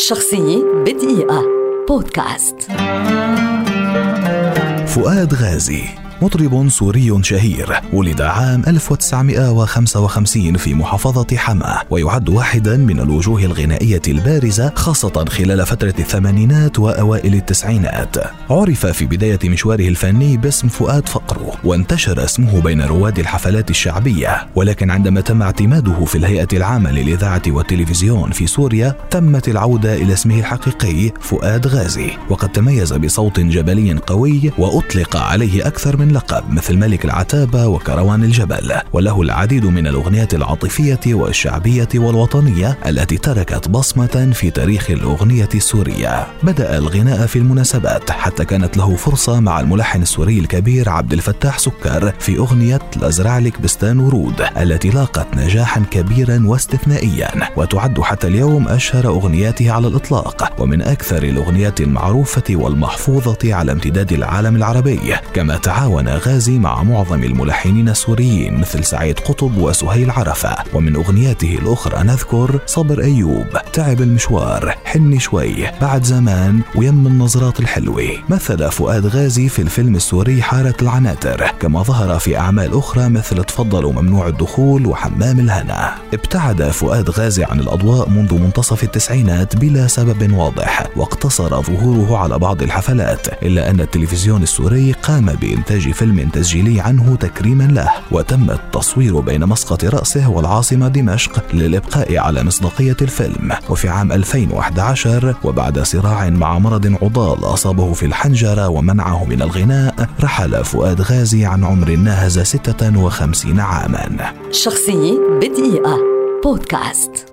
شخصية بدقيقة. بودكاست. فؤاد غازي. مطرب سوري شهير ولد عام 1955 في محافظة حما ويعد واحدا من الوجوه الغنائية البارزة خاصة خلال فترة الثمانينات وأوائل التسعينات. عرف في بداية مشواره الفني باسم فؤاد فقرو وانتشر اسمه بين رواد الحفلات الشعبية. ولكن عندما تم اعتماده في الهيئة العامة للإذاعة والتلفزيون في سوريا تمت العودة إلى اسمه الحقيقي فؤاد غازي. وقد تميز بصوت جبلي قوي وأطلق عليه أكثر من لقب مثل ملك العتابة وكروان الجبل وله العديد من الأغنيات العاطفية والشعبية والوطنية التي تركت بصمة في تاريخ الأغنية السورية. بدأ الغناء في المناسبات حتى كانت له فرصة مع الملحن السوري الكبير عبد الفتاح سكر في أغنية لازرع لك بستان ورود التي لاقت نجاحا كبيرا واستثنائيا وتعد حتى اليوم أشهر أغنياته على الإطلاق. ومن أكثر الأغنيات المعروفة والمحفوظة على امتداد العالم العربي كما تعاون غازي مع معظم الملحنين السوريين مثل سعيد قطب وسهيل عرفة. ومن أغنياته الأخرى نذكر صبر أيوب تعب المشوار حني شوي بعد زمان ويم النظرات الحلوة. مثل فؤاد غازي في الفيلم السوري حارة العناتر كما ظهر في أعمال أخرى مثل تفضل وممنوع الدخول وحمام الهنا. ابتعد فؤاد غازي عن الأضواء منذ منتصف التسعينات بلا سبب واضح واقتصر ظهوره على بعض الحفلات إلا أن التلفزيون السوري قام بإنتاج فيلم تسجيلي عنه تكريما له وتم التصوير بين مسقط رأسه والعاصمة دمشق للإبقاء على مصداقية الفيلم. وفي عام 2011 وبعد صراع مع مرض عضال أصابه في الحنجرة ومنعه من الغناء رحل فؤاد غازي عن عمر ناهز 56 عاما. شخصية بدقيقة. بودكاست